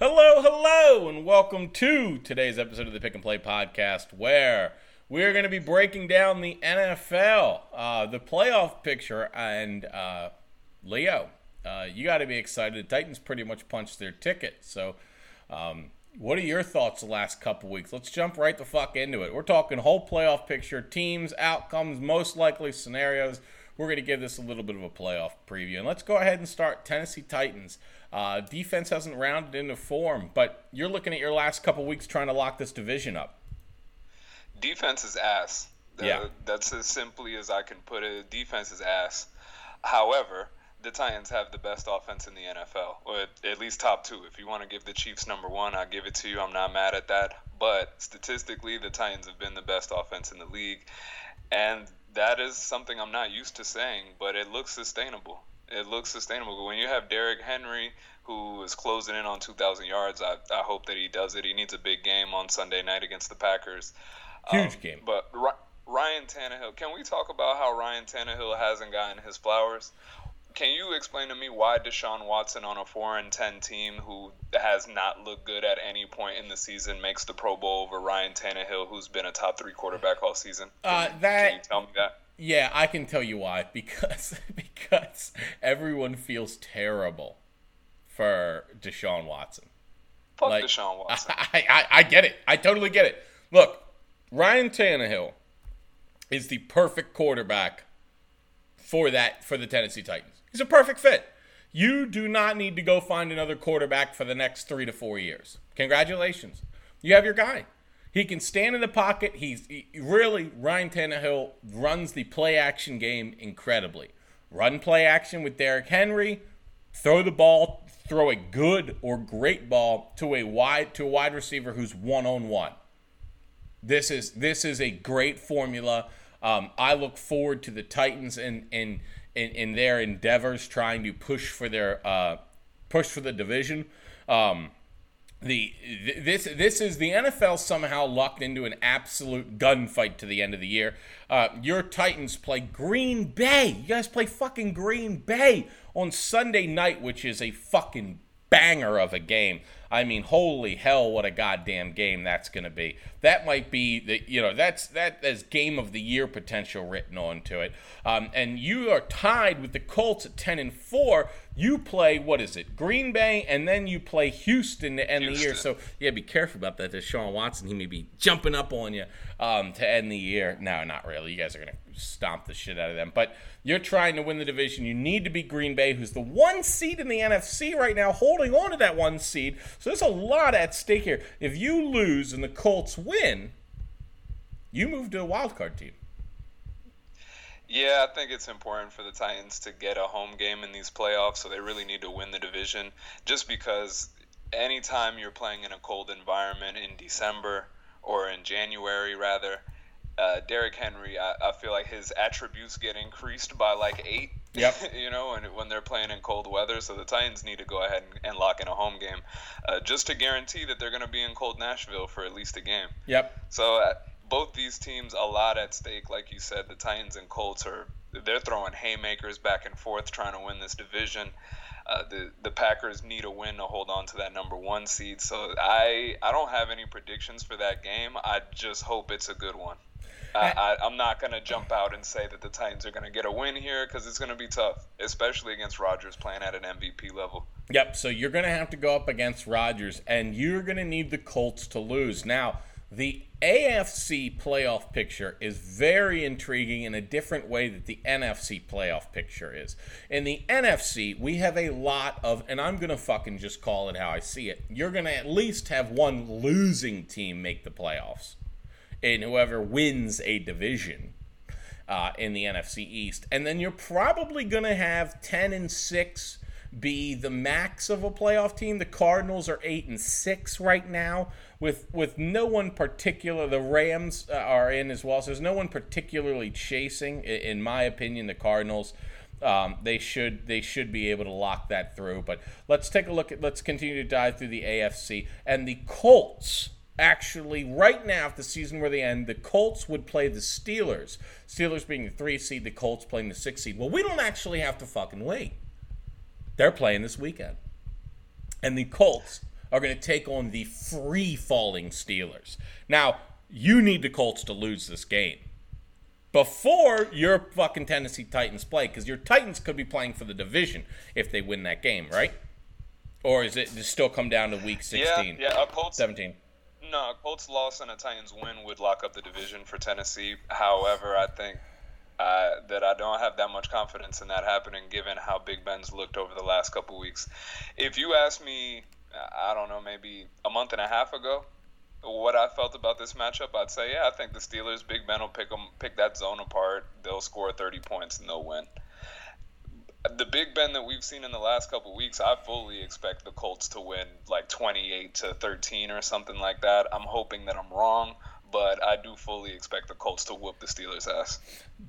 Hello, hello, and welcome to today's episode of the Pick and Play podcast, where we're going to be breaking down the NFL, uh, the playoff picture, and uh, Leo, uh, you got to be excited. The Titans pretty much punched their ticket. So, um, what are your thoughts the last couple weeks? Let's jump right the fuck into it. We're talking whole playoff picture, teams, outcomes, most likely scenarios. We're going to give this a little bit of a playoff preview. And let's go ahead and start Tennessee Titans. Uh, defense hasn't rounded into form, but you're looking at your last couple weeks trying to lock this division up. Defense is ass. Yeah. that's as simply as I can put it. Defense is ass. However, the Titans have the best offense in the NFL, or at least top two. If you want to give the Chiefs number one, I'll give it to you. I'm not mad at that. But statistically, the Titans have been the best offense in the league. And that is something I'm not used to saying, but it looks sustainable. It looks sustainable. When you have Derrick Henry, who is closing in on 2,000 yards, I, I hope that he does it. He needs a big game on Sunday night against the Packers. Huge um, game. But Ryan Tannehill, can we talk about how Ryan Tannehill hasn't gotten his flowers? Can you explain to me why Deshaun Watson on a four and ten team who has not looked good at any point in the season makes the Pro Bowl over Ryan Tannehill, who's been a top three quarterback all season? Uh, that can you tell me that? Yeah, I can tell you why. Because because everyone feels terrible for Deshaun Watson. Fuck like, Deshaun Watson. I, I, I get it. I totally get it. Look, Ryan Tannehill is the perfect quarterback for that for the Tennessee Titans. He's a perfect fit. You do not need to go find another quarterback for the next three to four years. Congratulations. You have your guy. He can stand in the pocket. He's he, really Ryan Tannehill runs the play action game incredibly. Run play action with Derrick Henry, throw the ball, throw a good or great ball to a wide to a wide receiver who's one on one. This is this is a great formula. Um, I look forward to the Titans and and in, in their endeavors trying to push for their uh, push for the division. Um, the this this is the NFL somehow locked into an absolute gunfight to the end of the year. Uh, your Titans play Green Bay. You guys play fucking Green Bay on Sunday night, which is a fucking banger of a game. I mean, holy hell, what a goddamn game that's going to be. That might be the you know that's that as game of the year potential written onto it. Um, and you are tied with the Colts at ten and four. You play what is it, Green Bay, and then you play Houston to end Houston. the year. So yeah, be careful about that. Deshaun Watson, he may be jumping up on you um, to end the year. No, not really. You guys are going to stomp the shit out of them. But you're trying to win the division. You need to be Green Bay, who's the one seed in the NFC right now, holding on to that one seed. So there's a lot at stake here. If you lose and the Colts win, you move to a wild card team. Yeah, I think it's important for the Titans to get a home game in these playoffs, so they really need to win the division. Just because anytime you're playing in a cold environment in December or in January, rather, uh, Derrick Henry, I, I, feel like his attributes get increased by like eight. Yep. you know, and when they're playing in cold weather, so the Titans need to go ahead and, and lock in a home game, uh, just to guarantee that they're going to be in cold Nashville for at least a game. Yep. So uh, both these teams, a lot at stake. Like you said, the Titans and Colts are they're throwing haymakers back and forth trying to win this division. Uh, the the Packers need a win to hold on to that number one seed. So I I don't have any predictions for that game. I just hope it's a good one. I, am not going to jump out and say that the Titans are going to get a win here because it's going to be tough, especially against Rodgers playing at an MVP level. Yep. So you're going to have to go up against Rodgers, and you're going to need the Colts to lose. Now, the AFC playoff picture is very intriguing in a different way that the NFC playoff picture is. In the NFC, we have a lot of, and I'm going to fucking just call it how I see it. You're going to at least have one losing team make the playoffs and whoever wins a division uh, in the NFC East. And then you're probably going to have 10 and 6 be the max of a playoff team. The Cardinals are 8 and 6 right now with with no one particular the Rams uh, are in as well. So there's no one particularly chasing in my opinion the Cardinals. Um, they should they should be able to lock that through. But let's take a look at let's continue to dive through the AFC and the Colts actually right now if the season were to end the colts would play the steelers steelers being the three seed the colts playing the six seed well we don't actually have to fucking wait they're playing this weekend and the colts are going to take on the free falling Steelers. Now, you need the Colts to lose this game before your fucking Tennessee Titans play because your Titans could be playing for the division if they win that game, right? Or is it just still come down to week 16? Yeah, yeah. A Colts, 17. No, Colts loss and a Titans win would lock up the division for Tennessee. However, I think uh, that I don't have that much confidence in that happening given how Big Ben's looked over the last couple weeks. If you ask me, I don't know, maybe a month and a half ago, what I felt about this matchup, I'd say, yeah, I think the Steelers, Big Ben will pick them, pick that zone apart. They'll score 30 points and they'll win. The Big Ben that we've seen in the last couple weeks, I fully expect the Colts to win like 28 to 13 or something like that. I'm hoping that I'm wrong, but I do fully expect the Colts to whoop the Steelers' ass.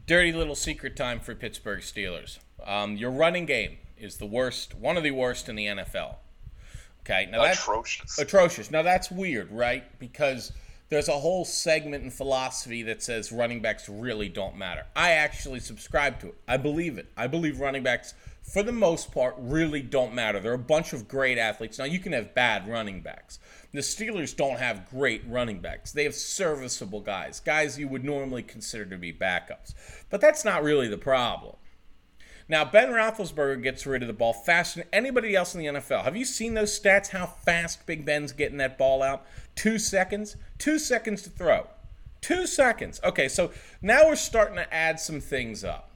Dirty little secret time for Pittsburgh Steelers. Um, your running game is the worst, one of the worst in the NFL. Okay, now that's atrocious. Atrocious. Now that's weird, right? Because there's a whole segment in philosophy that says running backs really don't matter. I actually subscribe to it. I believe it. I believe running backs, for the most part, really don't matter. They're a bunch of great athletes. Now you can have bad running backs. The Steelers don't have great running backs. They have serviceable guys, guys you would normally consider to be backups. But that's not really the problem. Now, Ben Roethlisberger gets rid of the ball faster than anybody else in the NFL. Have you seen those stats, how fast Big Ben's getting that ball out? Two seconds? Two seconds to throw. Two seconds. Okay, so now we're starting to add some things up.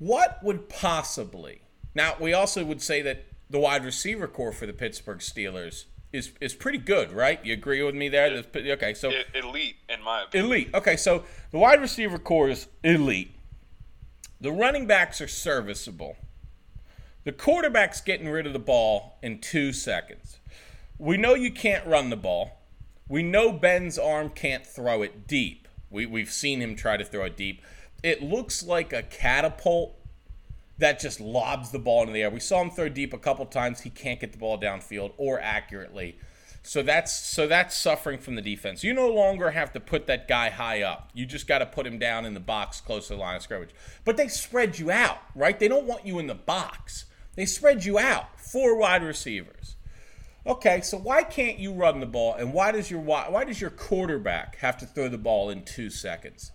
What would possibly. Now, we also would say that the wide receiver core for the Pittsburgh Steelers is, is pretty good, right? You agree with me there? Okay, so. Elite, in my opinion. Elite. Okay, so the wide receiver core is elite. The running backs are serviceable. The quarterback's getting rid of the ball in two seconds. We know you can't run the ball. We know Ben's arm can't throw it deep. We, we've seen him try to throw it deep. It looks like a catapult that just lobs the ball into the air. We saw him throw deep a couple times. He can't get the ball downfield or accurately. So that's so that's suffering from the defense. You no longer have to put that guy high up. You just got to put him down in the box close to the line of scrimmage. But they spread you out, right? They don't want you in the box. They spread you out. Four wide receivers. Okay, so why can't you run the ball, and why does your why does your quarterback have to throw the ball in two seconds?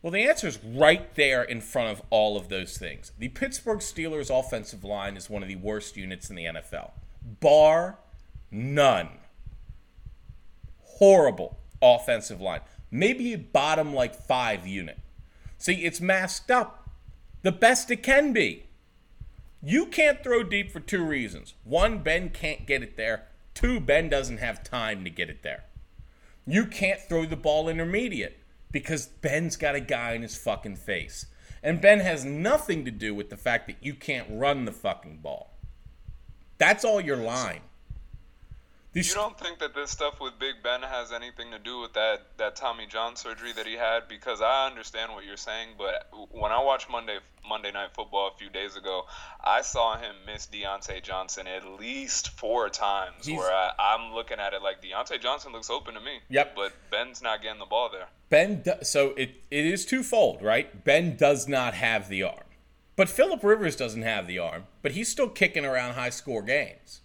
Well, the answer is right there in front of all of those things. The Pittsburgh Steelers offensive line is one of the worst units in the NFL, bar none horrible offensive line. Maybe a bottom like five unit. See, it's masked up the best it can be. You can't throw deep for two reasons. One, Ben can't get it there. Two, Ben doesn't have time to get it there. You can't throw the ball intermediate because Ben's got a guy in his fucking face. And Ben has nothing to do with the fact that you can't run the fucking ball. That's all your line. These... You don't think that this stuff with Big Ben has anything to do with that that Tommy John surgery that he had? Because I understand what you're saying, but when I watched Monday Monday Night Football a few days ago, I saw him miss Diontae Johnson at least four times. He's... Where I, am looking at it like Diontae Johnson looks open to me. Yep. But Ben's not getting the ball there. Ben, do... so it it is twofold, right? Ben does not have the arm, but Philip Rivers doesn't have the arm, but he's still kicking around high score games.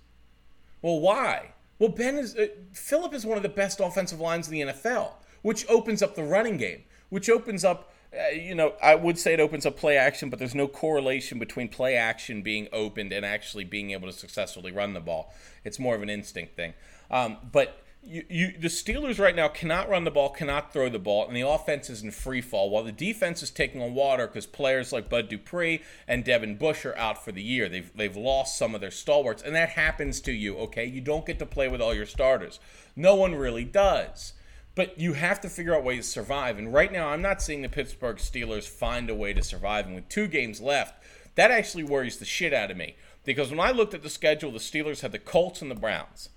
Well, why? Well, Ben is uh, Philip is one of the best offensive lines in the NFL, which opens up the running game, which opens up. Uh, you know, I would say it opens up play action, but there's no correlation between play action being opened and actually being able to successfully run the ball. It's more of an instinct thing. Um, but you, you, the Steelers right now cannot run the ball, cannot throw the ball, and the offense is in free fall while the defense is taking on water because players like Bud Dupree and Devin Bush are out for the year. They've, they've lost some of their stalwarts, and that happens to you, okay? You don't get to play with all your starters. No one really does. But you have to figure out ways to survive. And right now, I'm not seeing the Pittsburgh Steelers find a way to survive. And with two games left, that actually worries the shit out of me. Because when I looked at the schedule, the Steelers had the Colts and the Browns.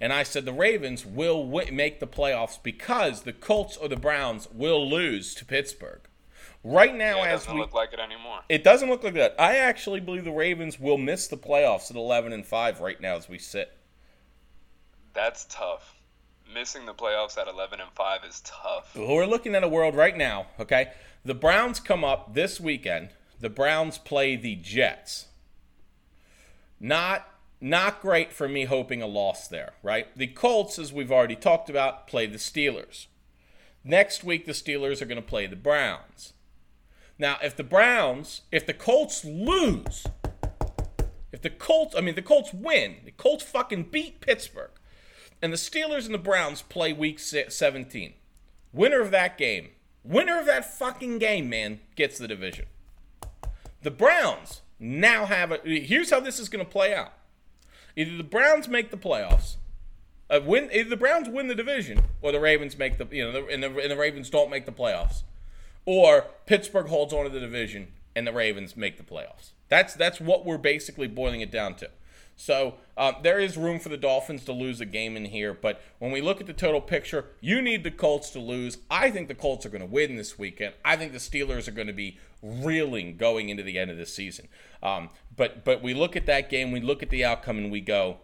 And I said the Ravens will w- make the playoffs because the Colts or the Browns will lose to Pittsburgh. Right now, yeah, it as doesn't we, look like it anymore. It doesn't look like that. I actually believe the Ravens will miss the playoffs at 11 and 5 right now as we sit. That's tough. Missing the playoffs at 11 and 5 is tough. We're looking at a world right now, okay? The Browns come up this weekend. The Browns play the Jets. Not Not great for me hoping a loss there, right? The Colts, as we've already talked about, play the Steelers. Next week, the Steelers are going to play the Browns. Now, if the Browns, if the Colts lose, if the Colts, I mean, the Colts win, the Colts fucking beat Pittsburgh, and the Steelers and the Browns play week 17, winner of that game, winner of that fucking game, man, gets the division. The Browns now have a. Here's how this is going to play out Either the Browns make the playoffs, uh, win. Either the Browns win the division, or the Ravens make the you know, the, and, the, and the Ravens don't make the playoffs, or Pittsburgh holds on to the division and the Ravens make the playoffs. That's that's what we're basically boiling it down to. So um, there is room for the Dolphins to lose a game in here, but when we look at the total picture, you need the Colts to lose. I think the Colts are going to win this weekend. I think the Steelers are going to be reeling going into the end of the season. Um, but but we look at that game, we look at the outcome, and we go,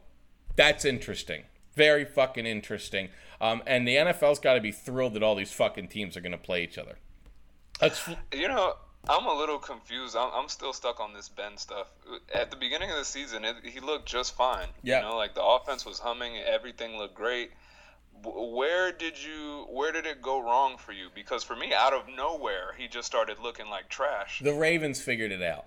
that's interesting, very fucking interesting. Um, and the NFL's got to be thrilled that all these fucking teams are going to play each other. That's you know I'm a little confused. I'm, I'm still stuck on this Ben stuff. At the beginning of the season, it, he looked just fine. Yeah. You know, like the offense was humming, everything looked great. Where did you? Where did it go wrong for you? Because for me, out of nowhere, he just started looking like trash. The Ravens figured it out.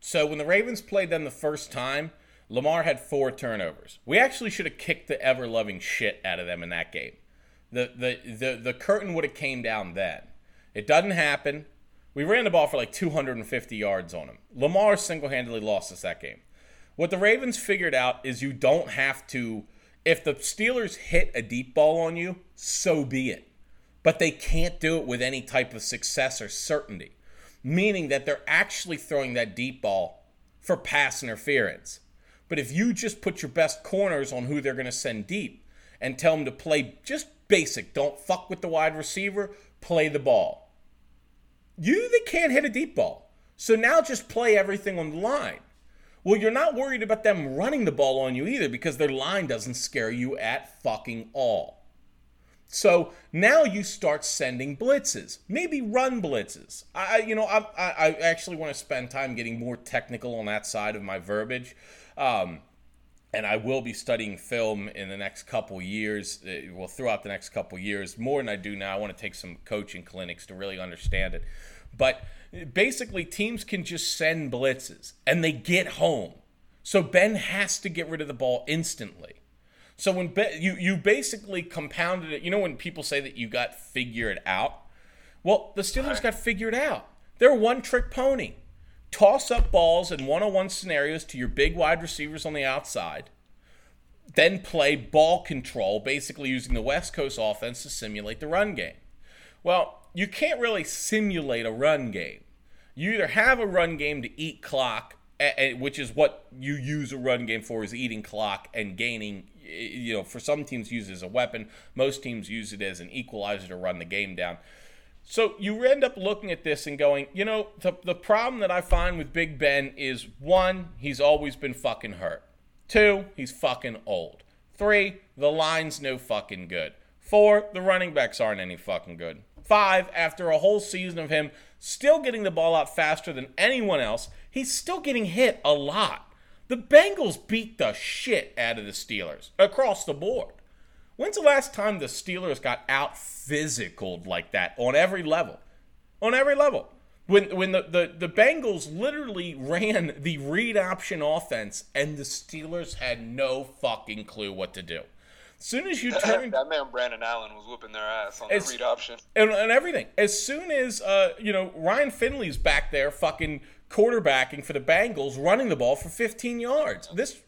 So when the Ravens played them the first time, Lamar had four turnovers. We actually should have kicked the ever loving shit out of them in that game. The the the the curtain would have came down then. It doesn't happen. We ran the ball for like 250 yards on him. Lamar single handedly lost us that game. What the Ravens figured out is you don't have to, if the Steelers hit a deep ball on you, so be it. But they can't do it with any type of success or certainty, meaning that they're actually throwing that deep ball for pass interference. But if you just put your best corners on who they're going to send deep and tell them to play just basic, don't fuck with the wide receiver, play the ball you they can't hit a deep ball. So now just play everything on the line. Well, you're not worried about them running the ball on you either because their line doesn't scare you at fucking all. So now you start sending blitzes, maybe run blitzes. I, you know, I, I actually want to spend time getting more technical on that side of my verbiage. Um, and I will be studying film in the next couple years. Uh, well, throughout the next couple years, more than I do now. I want to take some coaching clinics to really understand it. But basically, teams can just send blitzes and they get home. So Ben has to get rid of the ball instantly. So when be- you you basically compounded it, you know when people say that you got figured out. Well, the Steelers got figured out. They're one trick pony toss up balls in one on one scenarios to your big wide receivers on the outside, then play ball control, basically using the West Coast offense to simulate the run game. Well, you can't really simulate a run game. You either have a run game to eat clock, which is what you use a run game for, is eating clock and gaining. You know, for some teams, use it as a weapon. Most teams use it as an equalizer to run the game down. So you end up looking at this and going, you know, the, the problem that I find with Big Ben is one, he's always been fucking hurt. Two, he's fucking old. Three, the line's no fucking good. Four, the running backs aren't any fucking good. Five, after a whole season of him still getting the ball out faster than anyone else, he's still getting hit a lot. The Bengals beat the shit out of the Steelers across the board. When's the last time the Steelers got out physicaled like that on every level? On every level. When when the, the, the Bengals literally ran the read option offense and the Steelers had no fucking clue what to do. As soon as you turn that man Brandon Allen was whooping their ass on as, the read option and, and everything. As soon as uh, you know Ryan Finley's back there fucking quarterbacking for the Bengals, running the ball for 15 yards. This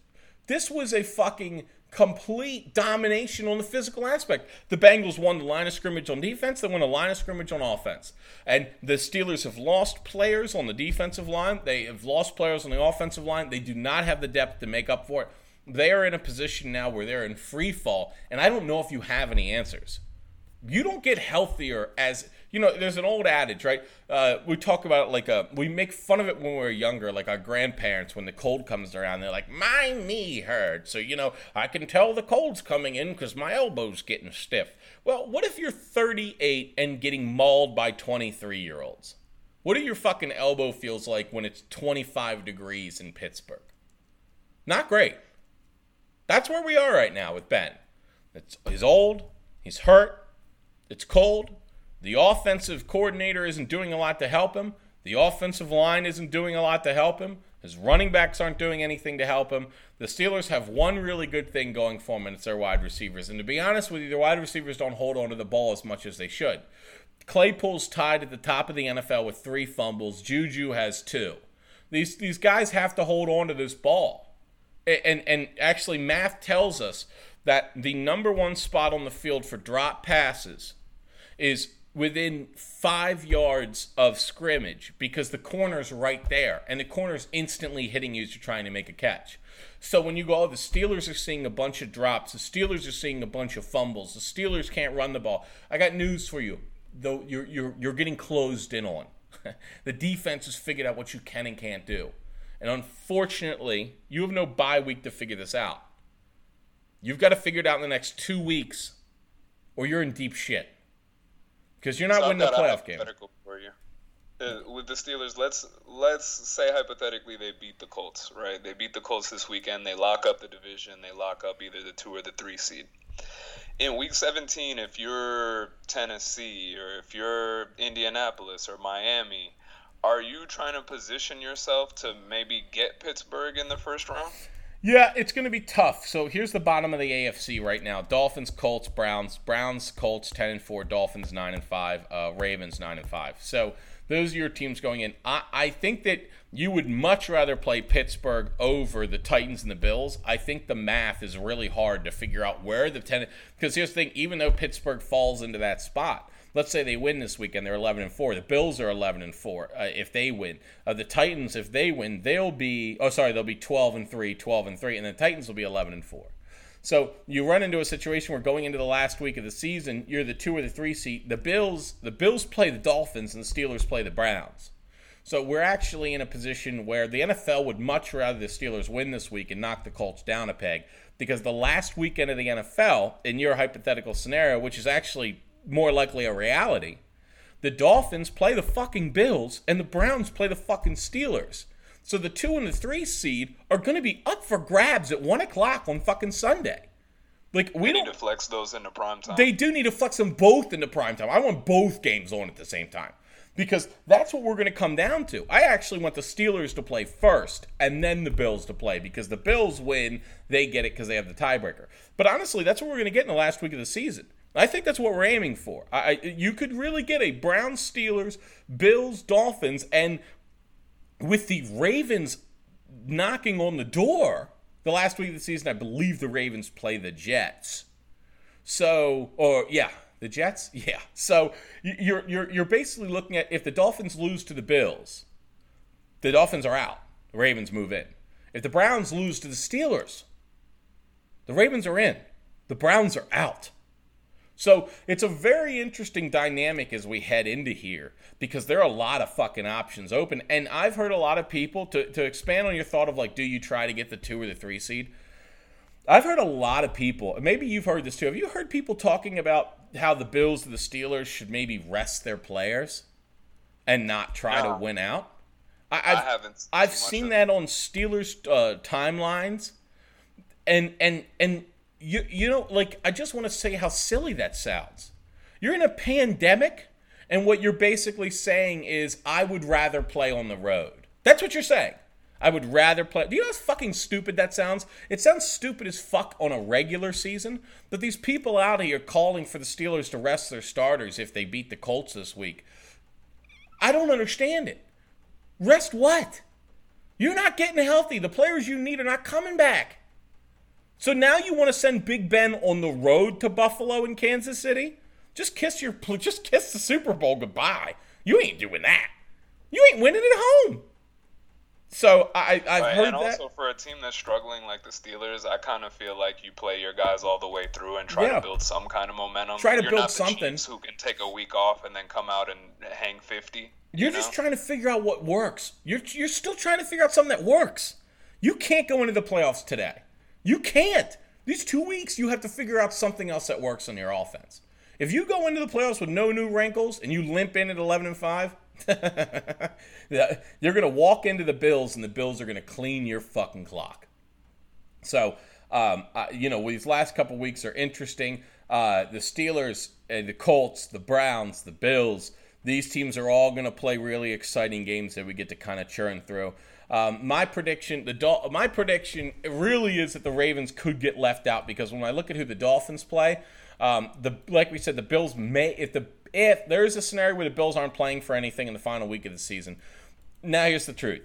this was a fucking complete domination on the physical aspect. The Bengals won the line of scrimmage on defense, they won the line of scrimmage on offense. And the Steelers have lost players on the defensive line, they have lost players on the offensive line. They do not have the depth to make up for it. They are in a position now where they're in free fall, and I don't know if you have any answers. You don't get healthier as you know, there's an old adage, right? Uh, we talk about like a, we make fun of it when we were younger, like our grandparents, when the cold comes around, they're like, my knee hurts. So, you know, I can tell the cold's coming in because my elbow's getting stiff. Well, what if you're 38 and getting mauled by 23 year olds? What do your fucking elbow feels like when it's 25 degrees in Pittsburgh? Not great. That's where we are right now with Ben. It's, he's old. He's hurt. It's cold. The offensive coordinator isn't doing a lot to help him. The offensive line isn't doing a lot to help him. His running backs aren't doing anything to help him. The Steelers have one really good thing going for them, and it's their wide receivers. And to be honest with you, the wide receivers don't hold on to the ball as much as they should. Claypool's tied at the top of the NFL with three fumbles. Juju has two. These these guys have to hold on to this ball. And and actually math tells us that the number one spot on the field for drop passes is within five yards of scrimmage because the corner's right there and the corner's instantly hitting you as you're trying to make a catch. So when you go, oh, the Steelers are seeing a bunch of drops, the Steelers are seeing a bunch of fumbles, the Steelers can't run the ball. I got news for you. Though you're you're you're getting closed in on. the defense has figured out what you can and can't do. And unfortunately, you have no bye week to figure this out. You've got to figure it out in the next two weeks, or you're in deep shit. Because you're not so winning the playoff game. For you. Uh, with the Steelers, let's let's say hypothetically they beat the Colts, right? They beat the Colts this weekend. They lock up the division. They lock up either the two or the three seed. In Week 17, if you're Tennessee or if you're Indianapolis or Miami, are you trying to position yourself to maybe get Pittsburgh in the first round? Yeah, it's going to be tough. So here's the bottom of the AFC right now: Dolphins, Colts, Browns, Browns, Colts, ten and four, Dolphins nine and five, uh, Ravens nine and five. So those are your teams going in. I, I think that you would much rather play Pittsburgh over the Titans and the Bills. I think the math is really hard to figure out where the ten. Because here's the thing: even though Pittsburgh falls into that spot, let's say they win this weekend, they're 11 and 4. The Bills are 11 and 4 uh, if they win. Uh, the Titans, if they win, they'll be oh sorry, they'll be 12 and 3, 12 and 3, and the Titans will be 11 and 4. So you run into a situation where going into the last week of the season, you're the two or the three seat. The Bills, the Bills play the Dolphins, and the Steelers play the Browns. So we're actually in a position where the NFL would much rather the Steelers win this week and knock the Colts down a peg because the last weekend of the NFL, in your hypothetical scenario, which is actually more likely a reality. The Dolphins play the fucking Bills and the Browns play the fucking Steelers. So the two and the three seed are going to be up for grabs at one o'clock on fucking Sunday. Like we need to flex those into prime time. They do need to flex them both into prime time. I want both games on at the same time because that's what we're going to come down to. I actually want the Steelers to play first and then the Bills to play because the Bills win, they get it because they have the tiebreaker. But honestly, that's what we're going to get in the last week of the season. I think that's what we're aiming for. I, you could really get a Browns, Steelers, Bills, Dolphins, and with the Ravens knocking on the door the last week of the season, I believe the Ravens play the Jets. So, or yeah, the Jets, yeah. So you're you're you're basically looking at if the Dolphins lose to the Bills, the Dolphins are out. The Ravens move in. If the Browns lose to the Steelers, the Ravens are in. The Browns are out. So it's a very interesting dynamic as we head into here because there are a lot of fucking options open. And I've heard a lot of people to, to expand on your thought of like, do you try to get the two or the three seed? I've heard a lot of people, maybe you've heard this too. Have you heard people talking about how the Bills and the Steelers should maybe rest their players and not try no. to win out? I, I've, I haven't. I've seen that on Steelers uh, timelines, and and and you you know like I just want to say how silly that sounds. You're in a pandemic and what you're basically saying is I would rather play on the road. That's what you're saying. I would rather play. Do you know how fucking stupid that sounds? It sounds stupid as fuck on a regular season, but these people out here calling for the Steelers to rest their starters if they beat the Colts this week. I don't understand it. Rest what? You're not getting healthy. The players you need are not coming back. So now you want to send Big Ben on the road to Buffalo and Kansas City? Just kiss your just kiss the Super Bowl goodbye. You ain't doing that. You ain't winning at home. So I I've right, heard and that. also for a team that's struggling like the Steelers, I kind of feel like you play your guys all the way through and try yeah. to build some kind of momentum. Try to You're build something. who can take a week off and then come out and hang fifty. You're you just trying to figure out what works. You're you're still trying to figure out something that works. You can't go into the playoffs today. You can't. These two weeks, you have to figure out something else that works on your offense. If you go into the playoffs with no new wrinkles and you limp in at 11 and 5, you're going to walk into the Bills and the Bills are going to clean your fucking clock. So Um, uh, you know, these last couple weeks are interesting. Uh, the Steelers, uh, the Colts, the Browns, the Bills. These teams are all going to play really exciting games that we get to kind of churn through. Um, my prediction, the Dol- my prediction really is that the Ravens could get left out because when I look at who the Dolphins play, um, the like we said, the Bills may if the if there is a scenario where the Bills aren't playing for anything in the final week of the season. Now here's the truth: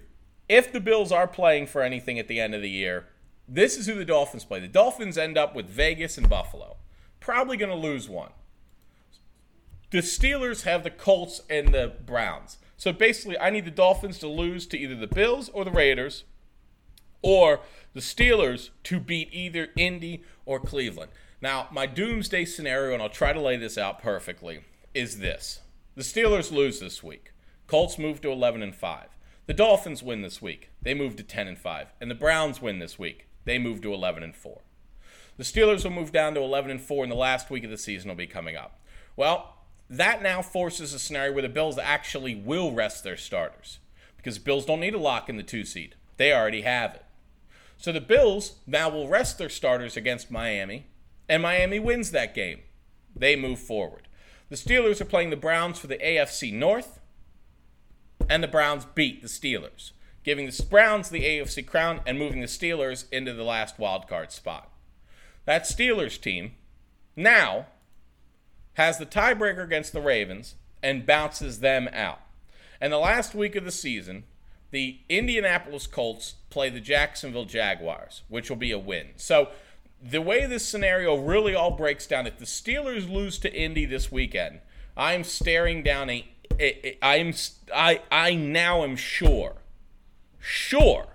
if the Bills are playing for anything at the end of the year, this is who the Dolphins play. The Dolphins end up with Vegas and Buffalo, probably going to lose one. The Steelers have the Colts and the Browns. So basically, I need the Dolphins to lose to either the Bills or the Raiders, or the Steelers to beat either Indy or Cleveland. Now, my doomsday scenario, and I'll try to lay this out perfectly, is this: the Steelers lose this week. Colts move to 11 and 5. The Dolphins win this week. They move to 10 and 5. And the Browns win this week. They move to 11 and 4. The Steelers will move down to 11 and 4 and the last week of the season will be coming up. Well, that now forces a scenario where the Bills actually will rest their starters because Bills don't need a lock in the two seed. They already have it. So the Bills now will rest their starters against Miami, and Miami wins that game. They move forward. The Steelers are playing the Browns for the AFC North, and the Browns beat the Steelers, giving the Browns the AFC crown and moving the Steelers into the last wild card spot. That Steelers team now has the tiebreaker against the Ravens and bounces them out. And the last week of the season, the Indianapolis Colts play the Jacksonville Jaguars, which will be a win. So the way this scenario really all breaks down, if the Steelers lose to Indy this weekend, I'm staring down a, I'm I I now am sure, sure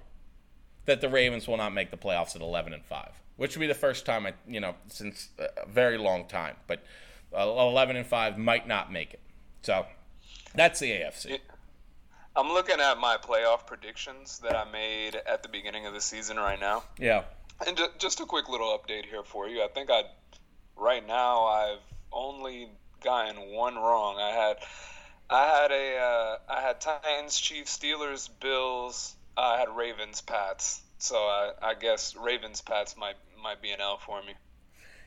that the Ravens will not make the playoffs at 11 and 5, which will be the first time I, you know, since a very long time. But 11 and 5 might not make it. So that's the AFC. I'm looking at my playoff predictions that I made at the beginning of the season right now. Yeah. And just a quick little update here for you. I think I, right now, I've only gotten one wrong. I had, I had a, uh, I had Titans, Chiefs, Steelers, Bills. I had Ravens, Pats. So I, I guess Ravens, Pats might might be an L for me.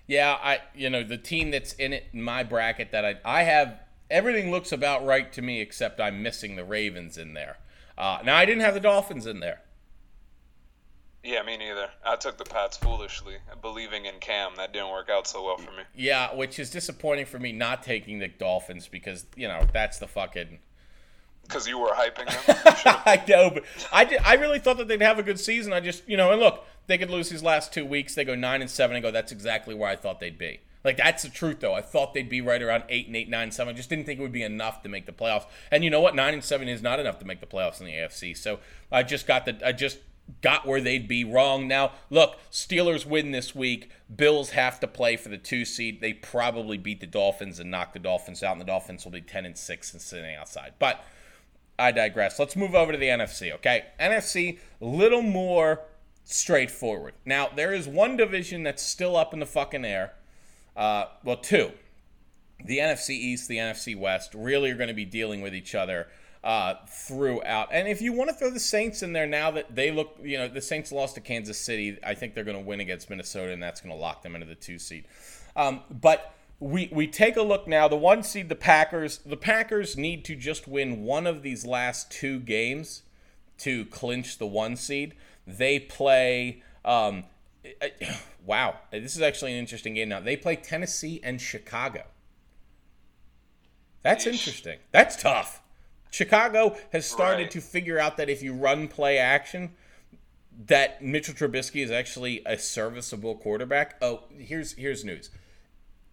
Yeah, I you know the team that's in it in my bracket that I I have everything looks about right to me except I'm missing the Ravens in there. Uh, now I didn't have the Dolphins in there. Yeah, me neither. I took the Pats foolishly, believing in Cam. That didn't work out so well for me. Yeah, which is disappointing for me not taking the Dolphins because you know that's the fucking. Because you were hyping them. I know, but I did, I really thought that they'd have a good season. I just you know and look they could lose these last two weeks. They go nine and seven and go. That's exactly where I thought they'd be. Like that's the truth, though. I thought they'd be right around eight and eight, nine, seven. I just didn't think it would be enough to make the playoffs. And you know what? Nine and seven is not enough to make the playoffs in the AFC. So I just got the. I just got where they'd be wrong. Now look, Steelers win this week. Bills have to play for the two seed. They probably beat the Dolphins and knock the Dolphins out, and the Dolphins will be ten and six and sitting outside. But I digress. Let's move over to the NFC. Okay, NFC, little more straightforward. Now, there is one division that's still up in the fucking air. Uh, well, two. The NFC East, the NFC West really are going to be dealing with each other uh, throughout. And if you want to throw the Saints in there now that they look, you know, the Saints lost to Kansas City, I think they're going to win against Minnesota, and that's going to lock them into the two seed. Um, but we we take a look now. The one seed, the Packers. The Packers need to just win one of these last two games to clinch the one seed. They play. Um, wow, this is actually an interesting game. Now they play Tennessee and Chicago. That's interesting. That's tough. Chicago has started right. to figure out that if you run play action, that Mitchell Trubisky is actually a serviceable quarterback. Oh, here's here's news.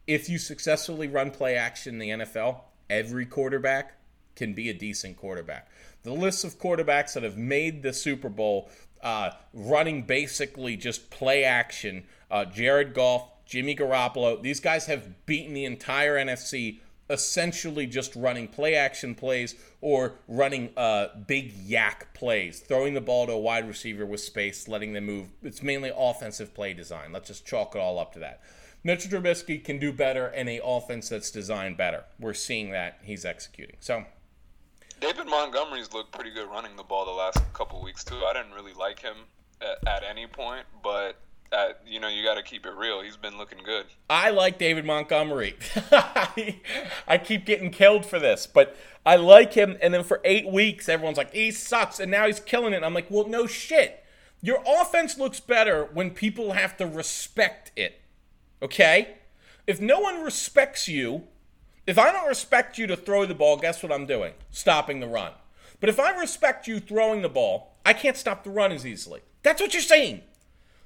If you successfully run play action in the NFL, every quarterback can be a decent quarterback. The list of quarterbacks that have made the Super Bowl uh, running basically just play action. Uh, Jared Goff, Jimmy Garoppolo, these guys have beaten the entire NFC essentially just running play action plays or running uh, big YAC plays, throwing the ball to a wide receiver with space, letting them move. It's mainly offensive play design. Let's just chalk it all up to that. Mitchell Trubisky can do better in a offense that's designed better. We're seeing that he's executing. So David Montgomery's looked pretty good running the ball the last couple weeks too. I didn't really like him at, at any point, but uh, you know, you got to keep it real. He's been looking good. I like David Montgomery. I keep getting killed for this, but I like him. And then for eight weeks, everyone's like, he sucks. And now he's killing it. I'm like, well, no shit. Your offense looks better when people have to respect it. Okay? If no one respects you, if I don't respect you to throw the ball, guess what I'm doing? Stopping the run. But if I respect you throwing the ball, I can't stop the run as easily. That's what you're saying.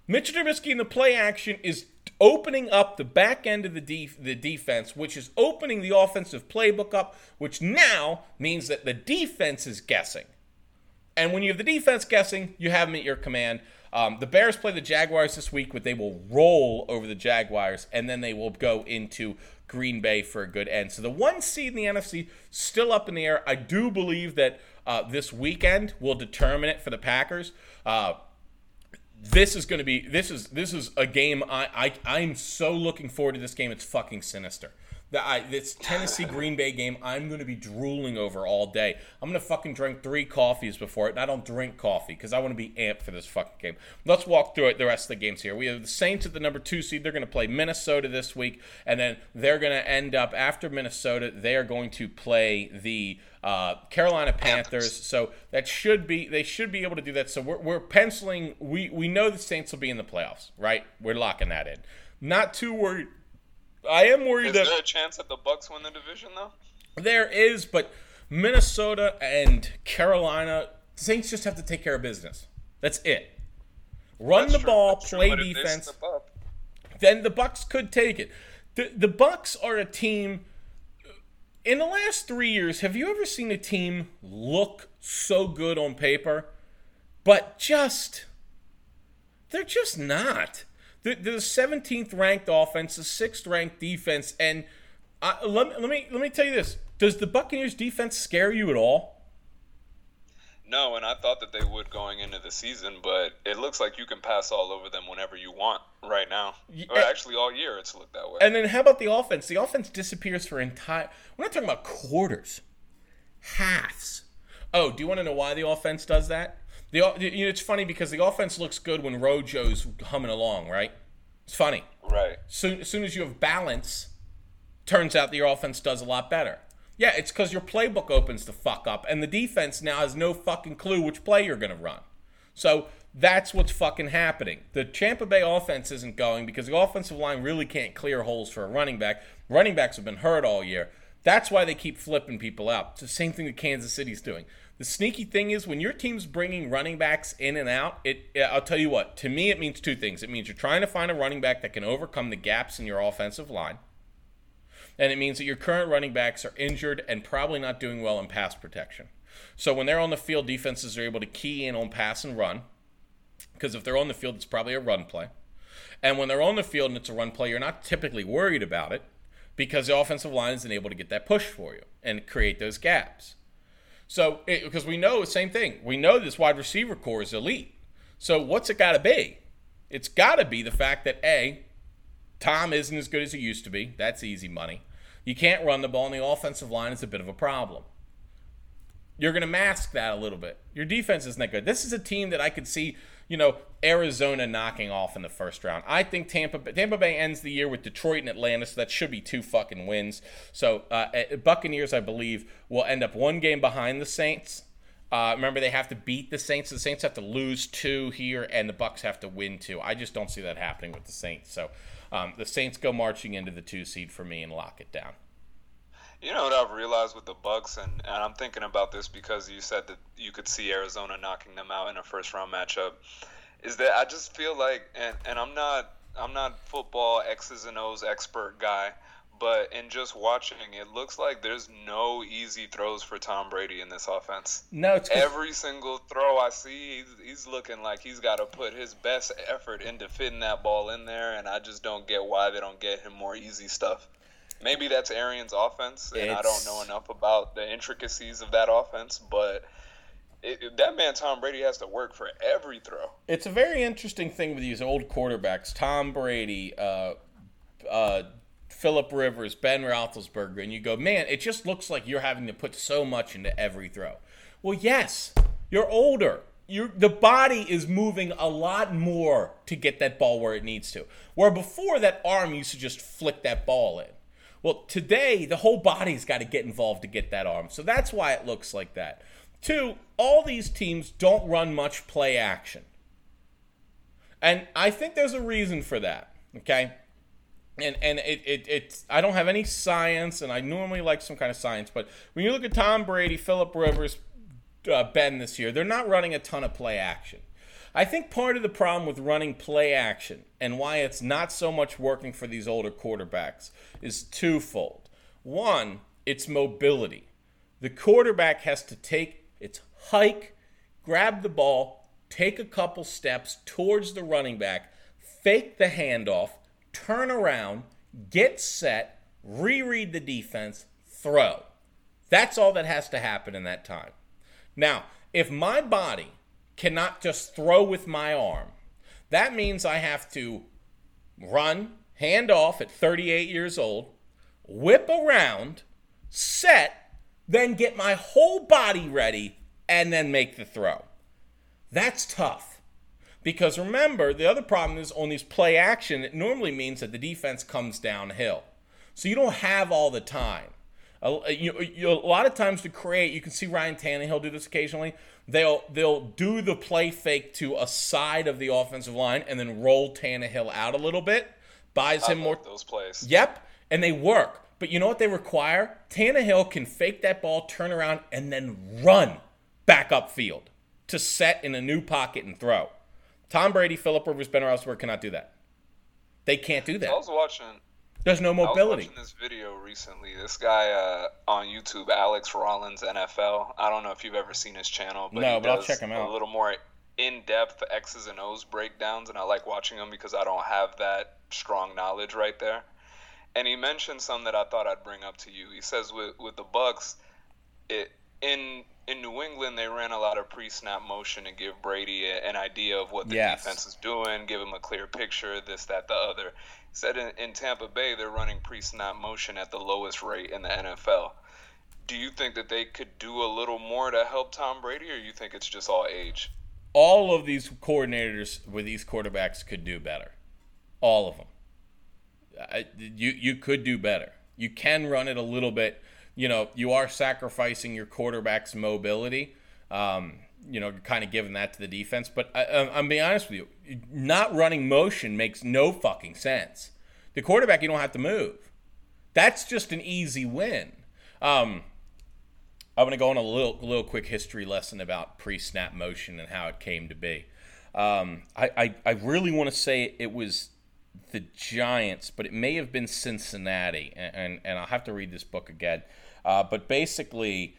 Mitchell Trubisky in the play action is opening up the back end of the, def- the defense, which is opening the offensive playbook up, which now means that the defense is guessing. And when you have the defense guessing, you have them at your command. Um, the Bears play the Jaguars this week, but they will roll over the Jaguars, and then they will go into Green Bay for a good end. So the one seed in the NFC still up in the air. I do believe that uh, this weekend will determine it for the Packers. Uh, this is going to be this is this is a game I, I I'm so looking forward to this game. It's fucking sinister. That I, this Tennessee Green Bay game, I'm going to be drooling over all day. I'm going to fucking drink three coffees before it, and I don't drink coffee because I want to be amped for this fucking game. Let's walk through it. The rest of the games here. We have the Saints at the number two seed. They're going to play Minnesota this week, and then they're going to end up after Minnesota. They are going to play the uh, Carolina Panthers. So that should be they should be able to do that. So we're, we're penciling. We we know the Saints will be in the playoffs, right? We're locking that in. Not too worried I am worried Is that there a chance that the Bucs win the division though? there is, but Minnesota and Carolina Saints just have to take care of business. That's it. Run That's the true, ball, that's play defense. Then the Bucs could take it. The the Bucs are a team. In the last three years, have you ever seen a team look so good on paper, but just they're just not. They're the 17th ranked offense, the sixth ranked defense, and uh, let, let me let me tell you this: Does the Buccaneers defense scare you at all? No, and I thought that they would going into the season, but it looks like you can pass all over them whenever you want right now. Or actually, all year it's looked that way. And then how about the offense? The offense disappears for entire. We're not talking about quarters, halves. Oh, do you want to know why the offense does that? The you know, it's funny because the offense looks good when Rojo's humming along, right? It's funny. right. Soon, as soon as you have balance, turns out that your offense does a lot better. Yeah, it's because your playbook opens the fuck up, and the defense now has no fucking clue which play you're going to run. So that's what's fucking happening. The Tampa Bay offense isn't going because the offensive line really can't clear holes for a running back. Running backs have been hurt all year. That's why they keep flipping people out. It's the same thing that Kansas City's doing. The sneaky thing is when your team's bringing running backs in and out, it I'll tell you what, to me it means two things. It means you're trying to find a running back that can overcome the gaps in your offensive line. And it means that your current running backs are injured and probably not doing well in pass protection. So when they're on the field, defenses are able to key in on pass and run. Because if they're on the field, it's probably a run play. And when they're on the field and it's a run play, you're not typically worried about it because the offensive line isn't able to get that push for you and create those gaps. So, because we know the same thing, we know this wide receiver core is elite. So, what's it got to be? It's got to be the fact that A, Tom isn't as good as he used to be. That's easy money. You can't run the ball, and the offensive line is a bit of a problem. You're going to mask that a little bit. Your defense isn't that good. This is a team that I could see, you know, Arizona knocking off in the first round. I think Tampa Tampa Bay ends the year with Detroit and Atlanta, so that should be two fucking wins. So uh, Buccaneers, I believe, will end up one game behind the Saints. Uh, remember, they have to beat the Saints. The Saints have to lose two here, and the Bucs have to win two. I just don't see that happening with the Saints. So um, the Saints go marching into the two seed for me and lock it down. You know what I've realized with the Bucs, and, and I'm thinking about this because you said that you could see Arizona knocking them out in a first round matchup, is that I just feel like, and, and I'm not I'm not football X's and O's expert guy, but in just watching, it looks like there's no easy throws for Tom Brady in this offense. No, Every single throw I see, he's, he's looking like he's got to put his best effort into fitting that ball in there, and I just don't get why they don't get him more easy stuff. Maybe that's Arians' offense, and I don't know enough about the intricacies of that offense, but it, that man Tom Brady has to work for every throw. it's a very interesting thing with these old quarterbacks, Tom Brady, uh, uh, Philip Rivers, Ben Roethlisberger, and you go, man, it just looks like you're having to put so much into every throw. Well, yes, you're older. you the body is moving a lot more to get that ball where it needs to. Where before that arm used to just flick that ball in. Well, today the whole body's got to get involved to get that arm. So that's why it looks like that. Two, all these teams don't run much play action. And I think there's a reason for that. Okay? and and it, it it's I don't have any science, and I normally like some kind of science, but when you look at Tom Brady, Philip Rivers, uh, Ben this year, they're not running a ton of play action. I think part of the problem with running play action and why it's not so much working for these older quarterbacks is twofold. One, it's mobility. The quarterback has to take its hike, grab the ball, take a couple steps towards the running back, fake the handoff, turn around, get set, reread the defense, throw. That's all that has to happen in that time. Now, if my body cannot just throw with my arm, that means I have to run, hand off at 38 years old, whip around, set, then get my whole body ready, and then make the throw. That's tough. Because remember, the other problem is on these play action, it normally means that the defense comes downhill. So you don't have all the time. A, you, you, a lot of times to create, you can see Ryan Tannehill do this occasionally. They'll they'll do the play fake to a side of the offensive line and then roll Tannehill out a little bit, buys I him more. those plays. Yep, and they work. But you know what they require? Tannehill can fake that ball, turn around, and then run back upfield to set in a new pocket and throw. Tom Brady, Philip Rivers, Ben Roethlisberger cannot do that. They can't do that. I was watching. There's no mobility. I was watching this video recently. This guy uh, on YouTube, Alex Rollins NFL. I don't know if you've ever seen his channel, but no, he but I'll does check him out. A little more in-depth X's and O's breakdowns, and I like watching them because I don't have that strong knowledge right there. And he mentioned some that I thought I'd bring up to you. He says with with the Bucs, it in in New England, they ran a lot of pre-snap motion to give Brady a, an idea of what the yes. defense is doing, give him a clear picture, this, that, the other. Said in, in Tampa Bay, they're running pre-snap motion at the lowest rate in the NFL. Do you think that they could do a little more to help Tom Brady, or you think it's just all age? All of these coordinators with these quarterbacks could do better. All of them. I, you you could do better. You can run it a little bit you know, you are sacrificing your quarterback's mobility. Um, you know, kind of giving that to the defense. But I, am being honest with you, not running motion makes no fucking sense. The quarterback, you don't have to move. That's just an easy win. Um, I'm going to go on a little, little quick history lesson about pre-snap motion and how it came to be. Um, I, I, I really want to say it was the Giants, but it may have been Cincinnati, and, and, and I'll have to read this book again. Uh, but basically,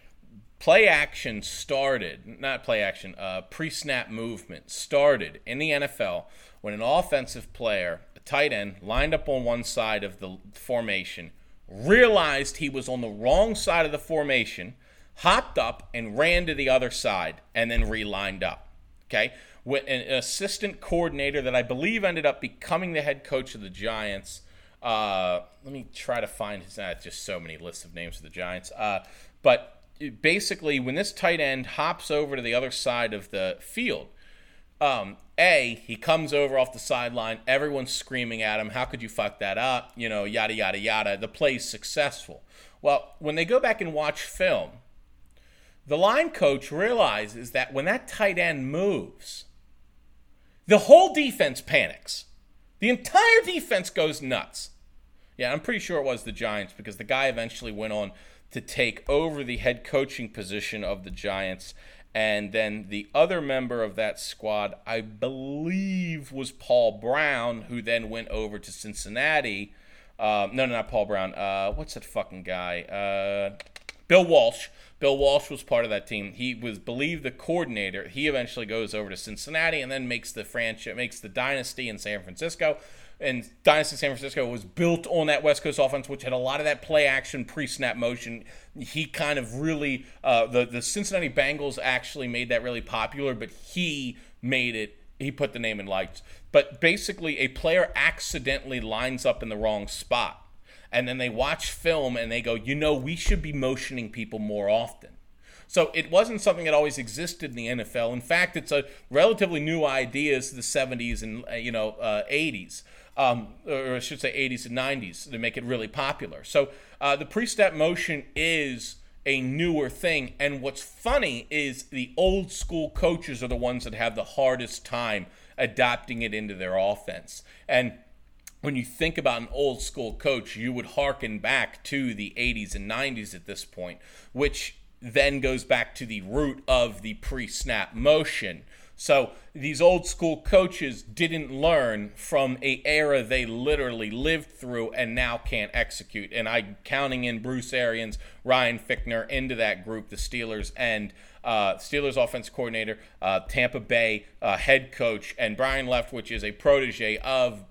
play action started, not play action, uh, pre snap movement started in the NFL when an offensive player, a tight end, lined up on one side of the formation, realized he was on the wrong side of the formation, hopped up and ran to the other side, and then relined up. Okay? With an assistant coordinator that I believe ended up becoming the head coach of the Giants uh, let me try to find his. Uh, just so many lists of names of the Giants. Uh, but basically, when this tight end hops over to the other side of the field, um, a he comes over off the sideline. Everyone's screaming at him. How could you fuck that up? You know, yada yada yada. The play's successful. Well, when they go back and watch film, the line coach realizes that when that tight end moves, the whole defense panics. The entire defense goes nuts. Yeah, I'm pretty sure it was the Giants because the guy eventually went on to take over the head coaching position of the Giants. And then the other member of that squad, I believe, was Paul Brown, who then went over to Cincinnati. Uh, no, no, not Paul Brown. Uh, what's that fucking guy? Uh, Bill Walsh. Bill Walsh was part of that team. He was believed the coordinator. He eventually goes over to Cincinnati and then makes the franchise, makes the dynasty in San Francisco. And Dynasty San Francisco was built on that West Coast offense, which had a lot of that play action, pre snap motion. He kind of really, uh, the, the Cincinnati Bengals actually made that really popular, but he made it, he put the name in lights. But basically, a player accidentally lines up in the wrong spot and then they watch film and they go, you know, we should be motioning people more often. So it wasn't something that always existed in the NFL. In fact, it's a relatively new idea to the 70s and uh, you know uh, 80s, um, or I should say 80s and 90s to make it really popular. So uh, the pre-snap motion is a newer thing. And what's funny is the old school coaches are the ones that have the hardest time adapting it into their offense. And when you think about an old school coach, you would harken back to the 80s and 90s at this point, which then goes back to the root of the pre snap motion. So these old school coaches didn't learn from a era they literally lived through and now can't execute. And I'm counting in Bruce Arians, Ryan Fichtner into that group, the Steelers and uh, Steelers offense coordinator, uh, Tampa Bay uh, head coach, and Byron Leftwich is a protege of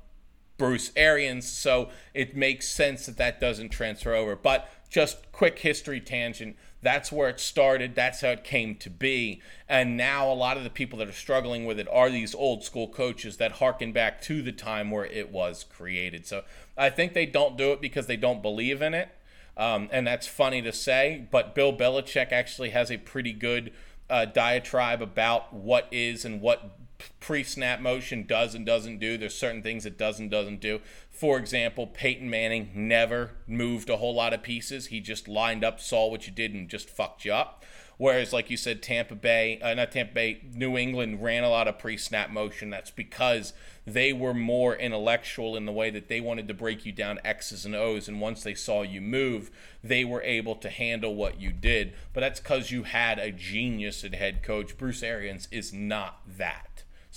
Bruce Arians. So it makes sense that that doesn't transfer over. But just quick history tangent. That's where it started. That's how it came to be. And now a lot of the people that are struggling with it are these old school coaches that harken back to the time where it was created. So I think they don't do it because they don't believe in it. Um, and that's funny to say, but Bill Belichick actually has a pretty good uh, diatribe about what is and what pre-snap motion does and doesn't do. There's certain things it does and doesn't do. For example, Peyton Manning never moved a whole lot of pieces. He just lined up, saw what you did, and just fucked you up. Whereas, like you said, Tampa Bay, uh, not Tampa Bay, New England ran a lot of pre snap motion. That's because they were more intellectual in the way that they wanted to break you down X's and O's. And once they saw you move, they were able to handle what you did. But that's because you had a genius at head coach. Bruce Arians is not that.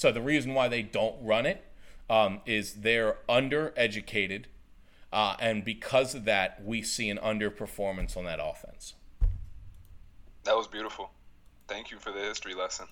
So the reason why they don't run it um, is they're undereducated. Uh, and because of that, we see an underperformance on that offense. That was beautiful. Thank you for the history lesson.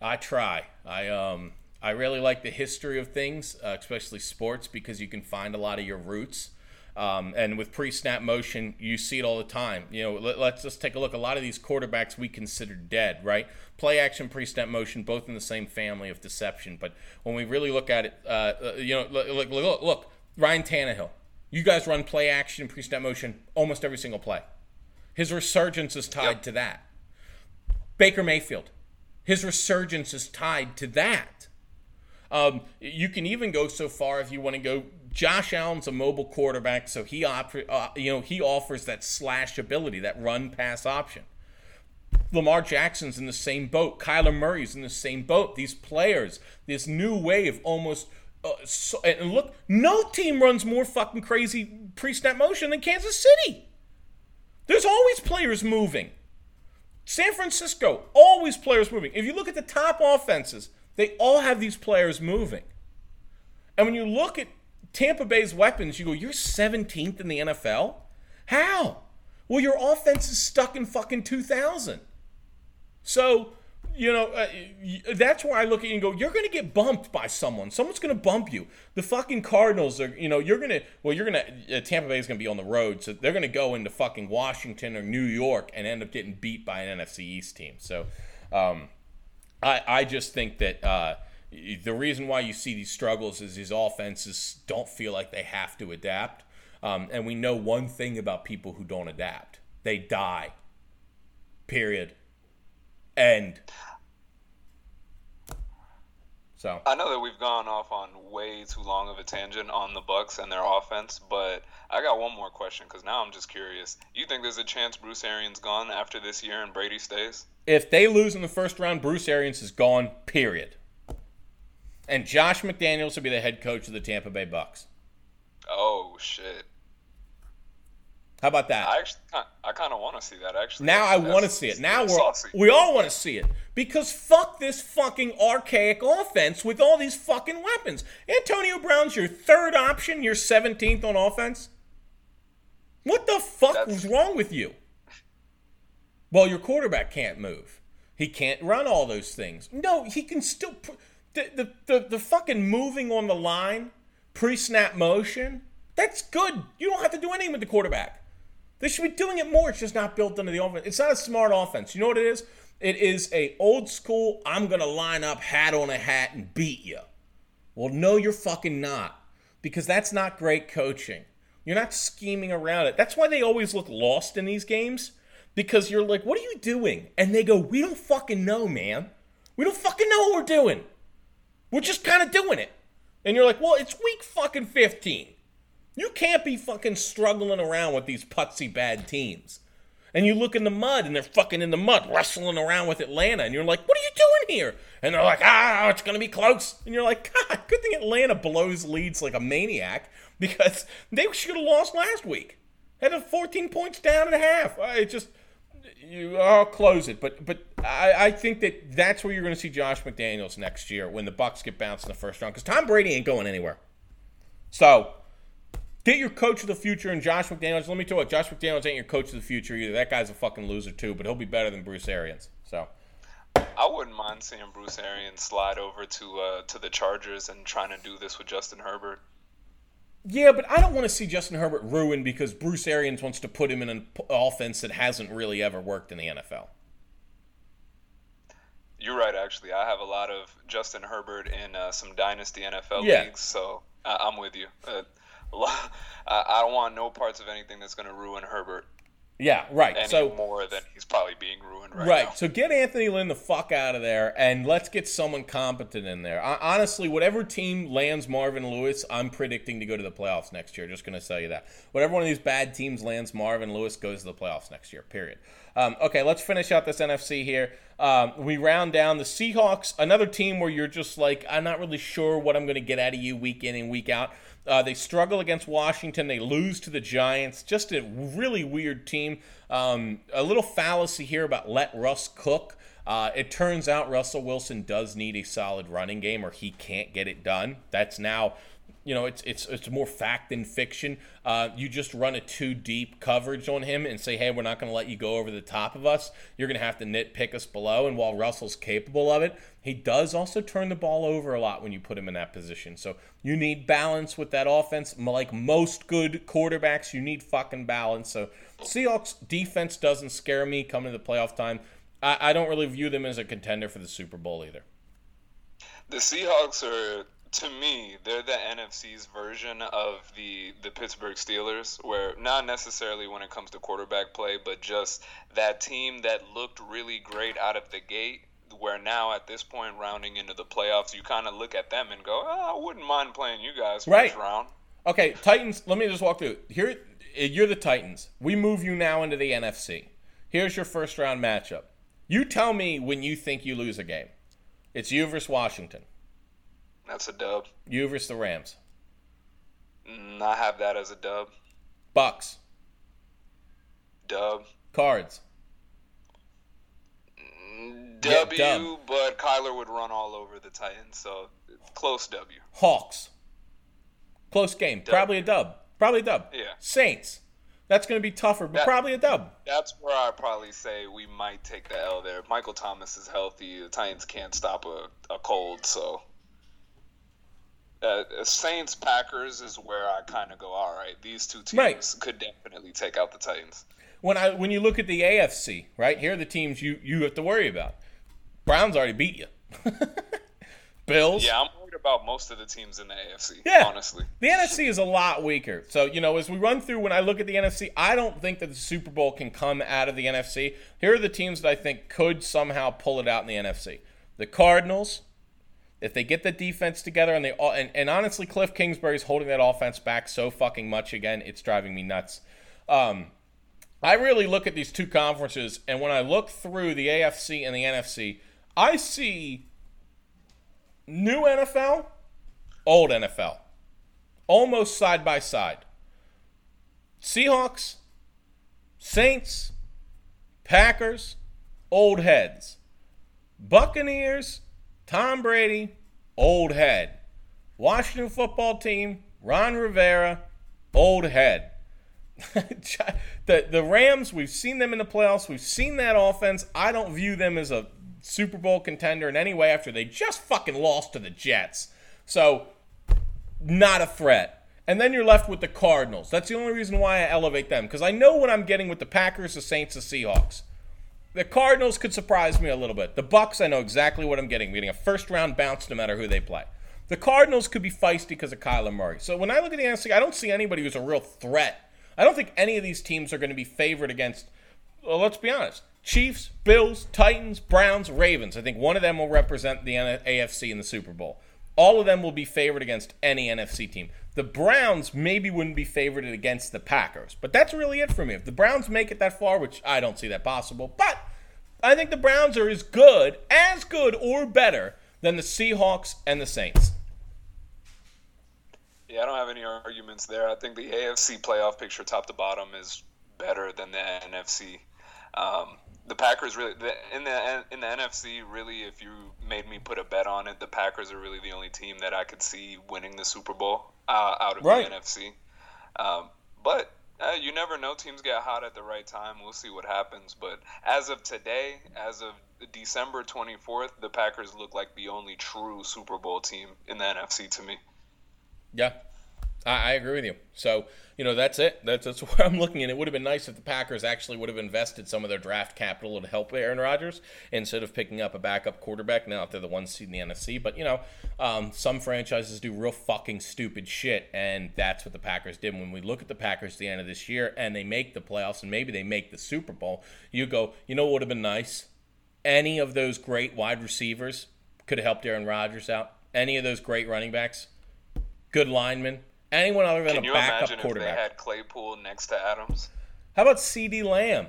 I try. I um I really like the history of things, uh, especially sports, because you can find a lot of your roots. Um, and with pre-snap motion, you see it all the time. You know, let, us just take a look. A lot of these quarterbacks we consider dead, right? Play action, pre-snap motion, both in the same family of deception. But when we really look at it, uh, uh you know, look, look, look, Ryan Tannehill. You guys run play action, pre-snap motion almost every single play. His resurgence is tied yep. to that. Baker Mayfield, his resurgence is tied to that. Um, you can even go so far if you want to go. Josh Allen's a mobile quarterback, so he offer, uh, you know he offers that slash ability, that run pass option. Lamar Jackson's in the same boat. Kyler Murray's in the same boat. These players, this new wave, almost. Uh, so, and look, no team runs more fucking crazy pre-snap motion than Kansas City. There's always players moving. San Francisco, always players moving. If you look at the top offenses, they all have these players moving. And when you look at Tampa Bay's weapons, you go, you're 17th in the NFL? How? Well, your offense is stuck in fucking 2000. So you know, uh, that's where I look at you and go, you're going to get bumped by someone. Someone's going to bump you. The fucking Cardinals are, you know, you're going to, well, you're going to, uh, Tampa Bay is going to be on the road. So they're going to go into fucking Washington or New York and end up getting beat by an NFC East team. So um, I, I just think that uh, the reason why you see these struggles is these offenses don't feel like they have to adapt. Um, and we know one thing about people who don't adapt they die. Period. End. So I know that we've gone off on way too long of a tangent on the Bucs and their offense, but I got one more question because now I'm just curious. You think there's a chance Bruce Arians gone after this year and Brady stays? If they lose in the first round, Bruce Arians is gone. Period. And Josh McDaniels will be the head coach of the Tampa Bay Bucs. Oh shit! How about that? I actually, I kind of want to see that. Actually, now I want to see it. Now we're we all want to see it because fuck this fucking archaic offense with all these fucking weapons. Antonio Brown's your third option. You're 17th on offense. What the fuck That's... was wrong with you? Well, your quarterback can't move. He can't run all those things. No, he can still. The the the, the fucking moving on the line, pre snap motion. That's good. You don't have to do anything with the quarterback. They should be doing it more. It's just not built into the offense. It's not a smart offense. You know what it is? It is a old school. I'm gonna line up hat on a hat and beat you. Well, no, you're fucking not, because that's not great coaching. You're not scheming around it. That's why they always look lost in these games, because you're like, what are you doing? And they go, we don't fucking know, man. We don't fucking know what we're doing. We're just kind of doing it. And you're like, well, it's week fucking 15. You can't be fucking struggling around with these putsy bad teams. And you look in the mud and they're fucking in the mud wrestling around with Atlanta. And you're like, what are you doing here? And they're like, ah, it's going to be close. And you're like, God, good thing Atlanta blows leads like a maniac because they should have lost last week. Had a 14 points down and a half. It just, you, I'll close it. But but I, I think that that's where you're going to see Josh McDaniels next year when the Bucs get bounced in the first round because Tom Brady ain't going anywhere. So get your coach of the future and Josh McDaniels. Let me tell you what, Josh McDaniels ain't your coach of the future either. That guy's a fucking loser too, but he'll be better than Bruce Arians. So. I wouldn't mind seeing Bruce Arians slide over to uh, to the Chargers and trying to do this with Justin Herbert. Yeah, but I don't want to see Justin Herbert ruined because Bruce Arians wants to put him in an offense that hasn't really ever worked in the NFL. You're right, actually. I have a lot of Justin Herbert in uh, some dynasty NFL yeah. leagues, so I- am with you. Uh, I don't want no parts of anything that's going to ruin Herbert. Yeah, right. Any so more than he's probably being ruined right, right. Now. So get Anthony Lynn the fuck out of there, and let's get someone competent in there. I, honestly, whatever team lands Marvin Lewis, I'm predicting to go to the playoffs next year. Just going to tell you that. Whatever one of these bad teams lands Marvin Lewis goes to the playoffs next year. Period. Um, okay, let's finish out this NFC here. Um, we round down the Seahawks, another team where you're just like, I'm not really sure what I'm going to get out of you week in and week out. Uh, they struggle against Washington. They lose to the Giants. Just a really weird team. Um, a little fallacy here about let Russ cook. Uh, it turns out Russell Wilson does need a solid running game, or he can't get it done. That's now you know, it's it's it's more fact than fiction. Uh, you just run a two deep coverage on him and say, hey, we're not going to let you go over the top of us. You're going to have to nitpick us below. And while Russell's capable of it, he does also turn the ball over a lot when you put him in that position. So you need balance with that offense. Like most good quarterbacks, you need fucking balance. So Seahawks defense doesn't scare me coming to the playoff time. I, I don't really view them as a contender for the Super Bowl either. The Seahawks are to me, they're the NFC's version of the the Pittsburgh Steelers, where not necessarily when it comes to quarterback play, but just that team that looked really great out of the gate. Where now at this point, rounding into the playoffs, you kind of look at them and go, oh, "I wouldn't mind playing you guys right. round." Okay, Titans. Let me just walk through. Here, you're the Titans. We move you now into the NFC. Here's your first round matchup. You tell me when you think you lose a game. It's you versus Washington. That's a dub. You versus the Rams. Mm, I have that as a dub. Bucs. Dub. Cards. Mm, w, yeah, dub. but Kyler would run all over the Titans, so close W. Hawks. Close game. Dub. Probably a dub. Probably a dub. Yeah. Saints. That's going to be tougher, but that, probably a dub. That's where I probably say we might take the L there. Michael Thomas is healthy. The Titans can't stop a, a cold, so uh, Saints Packers is where I kind of go. All right, these two teams right. could definitely take out the Titans. When I when you look at the AFC, right here are the teams you you have to worry about. Browns already beat you. Bills. Yeah, I'm worried about most of the teams in the AFC. Yeah, honestly, the NFC is a lot weaker. So you know, as we run through, when I look at the NFC, I don't think that the Super Bowl can come out of the NFC. Here are the teams that I think could somehow pull it out in the NFC: the Cardinals, if they get the defense together and they and, and honestly, Cliff Kingsbury's holding that offense back so fucking much again, it's driving me nuts. Um, I really look at these two conferences, and when I look through the AFC and the NFC, I see new NFL, old NFL, almost side by side. Seahawks, Saints, Packers, old heads. Buccaneers, Tom Brady, old head. Washington football team, Ron Rivera, old head. the the Rams, we've seen them in the playoffs. We've seen that offense. I don't view them as a Super Bowl contender in any way after they just fucking lost to the Jets. So, not a threat. And then you're left with the Cardinals. That's the only reason why I elevate them because I know what I'm getting with the Packers, the Saints, the Seahawks. The Cardinals could surprise me a little bit. The Bucs, I know exactly what I'm getting. I'm getting a first round bounce no matter who they play. The Cardinals could be feisty because of Kyler Murray. So when I look at the NFC, I don't see anybody who's a real threat. I don't think any of these teams are going to be favored against well, let's be honest. Chiefs, Bills, Titans, Browns, Ravens. I think one of them will represent the AFC in the Super Bowl. All of them will be favored against any NFC team. The Browns maybe wouldn't be favored against the Packers, but that's really it for me. If the Browns make it that far, which I don't see that possible, but I think the Browns are as good, as good or better than the Seahawks and the Saints. Yeah, I don't have any arguments there. I think the AFC playoff picture, top to bottom, is better than the NFC. Um, the Packers really the, in the in the NFC really if you made me put a bet on it the Packers are really the only team that I could see winning the Super Bowl uh, out of right. the NFC um, but uh, you never know. Teams get hot at the right time. We'll see what happens. But as of today as of December 24th the Packers look like the only true Super Bowl team in the NFC to me. Yeah I, I agree with you so you know, that's it. That's, that's where I'm looking. And it would have been nice if the Packers actually would have invested some of their draft capital to help Aaron Rodgers instead of picking up a backup quarterback. Now, if they're the one seed in the NFC, but you know, um, some franchises do real fucking stupid shit, and that's what the Packers did. When we look at the Packers at the end of this year and they make the playoffs and maybe they make the Super Bowl, you go, you know, what would have been nice? Any of those great wide receivers could have helped Aaron Rodgers out. Any of those great running backs, good linemen anyone other than Can a backup quarterback. If they had Claypool next to Adams. How about CeeDee Lamb?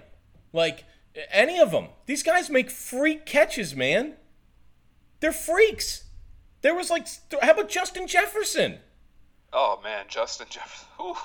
Like any of them. These guys make freak catches, man. They're freaks. There was like, how about Justin Jefferson? Oh man, Justin Jefferson. Ooh,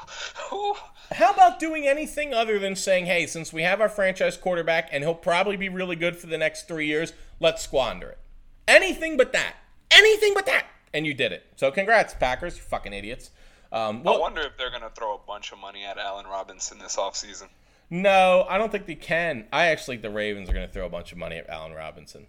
ooh. How about doing anything other than saying, "Hey, since we have our franchise quarterback and he'll probably be really good for the next three years, let's squander it." Anything but that. Anything but that. And you did it. So congrats, Packers. You fucking idiots. Um, well, I wonder if they're going to throw a bunch of money at Allen Robinson this offseason. No, I don't think they can. I actually think the Ravens are going to throw a bunch of money at Allen Robinson.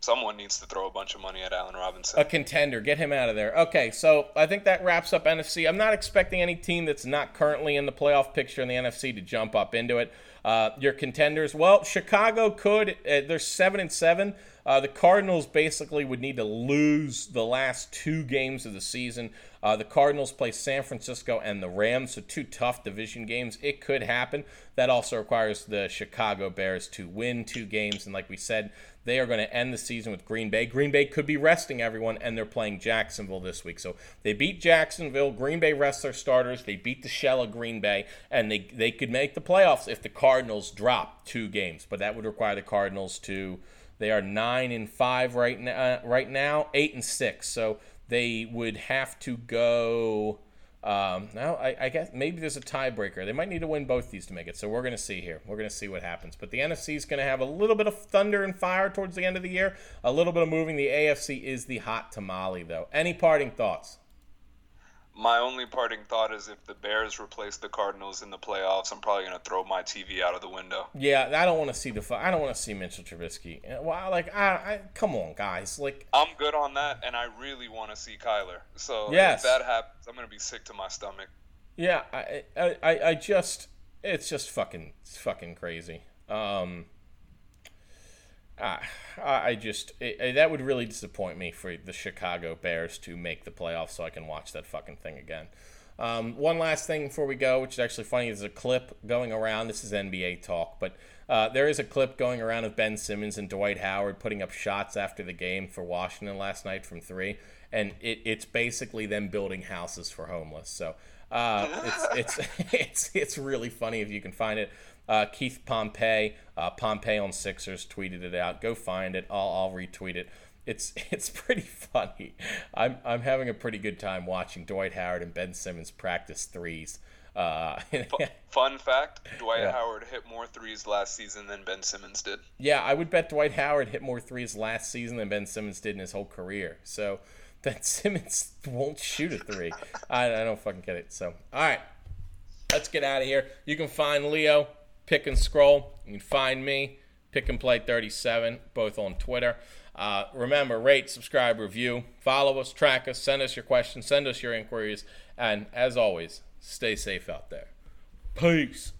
Someone needs to throw a bunch of money at Allen Robinson. A contender. Get him out of there. Okay, so I think that wraps up NFC. I'm not expecting any team that's not currently in the playoff picture in the NFC to jump up into it. Uh, your contenders, well, Chicago could. Uh, they're seven and seven. Uh, the Cardinals basically would need to lose the last two games of the season. Uh, the Cardinals play San Francisco and the Rams, so two tough division games. It could happen. That also requires the Chicago Bears to win two games, and like we said, they are going to end the season with Green Bay. Green Bay could be resting everyone, and they're playing Jacksonville this week. So they beat Jacksonville. Green Bay rests their starters. They beat the shell of Green Bay, and they they could make the playoffs if the Cardinals drop two games. But that would require the Cardinals to they are nine and five right now. Uh, right now, eight and six. So they would have to go. Um, now, I, I, guess maybe there's a tiebreaker. They might need to win both these to make it. So we're going to see here. We're going to see what happens. But the NFC is going to have a little bit of thunder and fire towards the end of the year. A little bit of moving. The AFC is the hot tamale, though. Any parting thoughts? My only parting thought is if the Bears replace the Cardinals in the playoffs, I'm probably going to throw my TV out of the window. Yeah, I don't want to see the. I don't want to see Mitchell Trubisky. Well, like, I, I, come on, guys. Like, I'm good on that, and I really want to see Kyler. So yes. if that happens, I'm going to be sick to my stomach. Yeah, I, I, I just, it's just fucking, it's fucking crazy. Um, I, I just it, that would really disappoint me for the Chicago Bears to make the playoffs, so I can watch that fucking thing again. Um, one last thing before we go, which is actually funny, there's a clip going around. This is NBA talk, but uh, there is a clip going around of Ben Simmons and Dwight Howard putting up shots after the game for Washington last night from three, and it, it's basically them building houses for homeless. So uh, it's it's it's it's really funny if you can find it. Uh, Keith Pompey, uh, Pompey on Sixers tweeted it out. Go find it. I'll, I'll retweet it. It's it's pretty funny. I'm I'm having a pretty good time watching Dwight Howard and Ben Simmons practice threes. Uh, Fun fact: Dwight yeah. Howard hit more threes last season than Ben Simmons did. Yeah, I would bet Dwight Howard hit more threes last season than Ben Simmons did in his whole career. So Ben Simmons won't shoot a three. I, I don't fucking get it. So all right, let's get out of here. You can find Leo pick and scroll. You can find me, pick and play 37, both on Twitter. Uh, remember, rate, subscribe, review, follow us, track us, send us your questions, send us your inquiries, and as always, stay safe out there. Peace.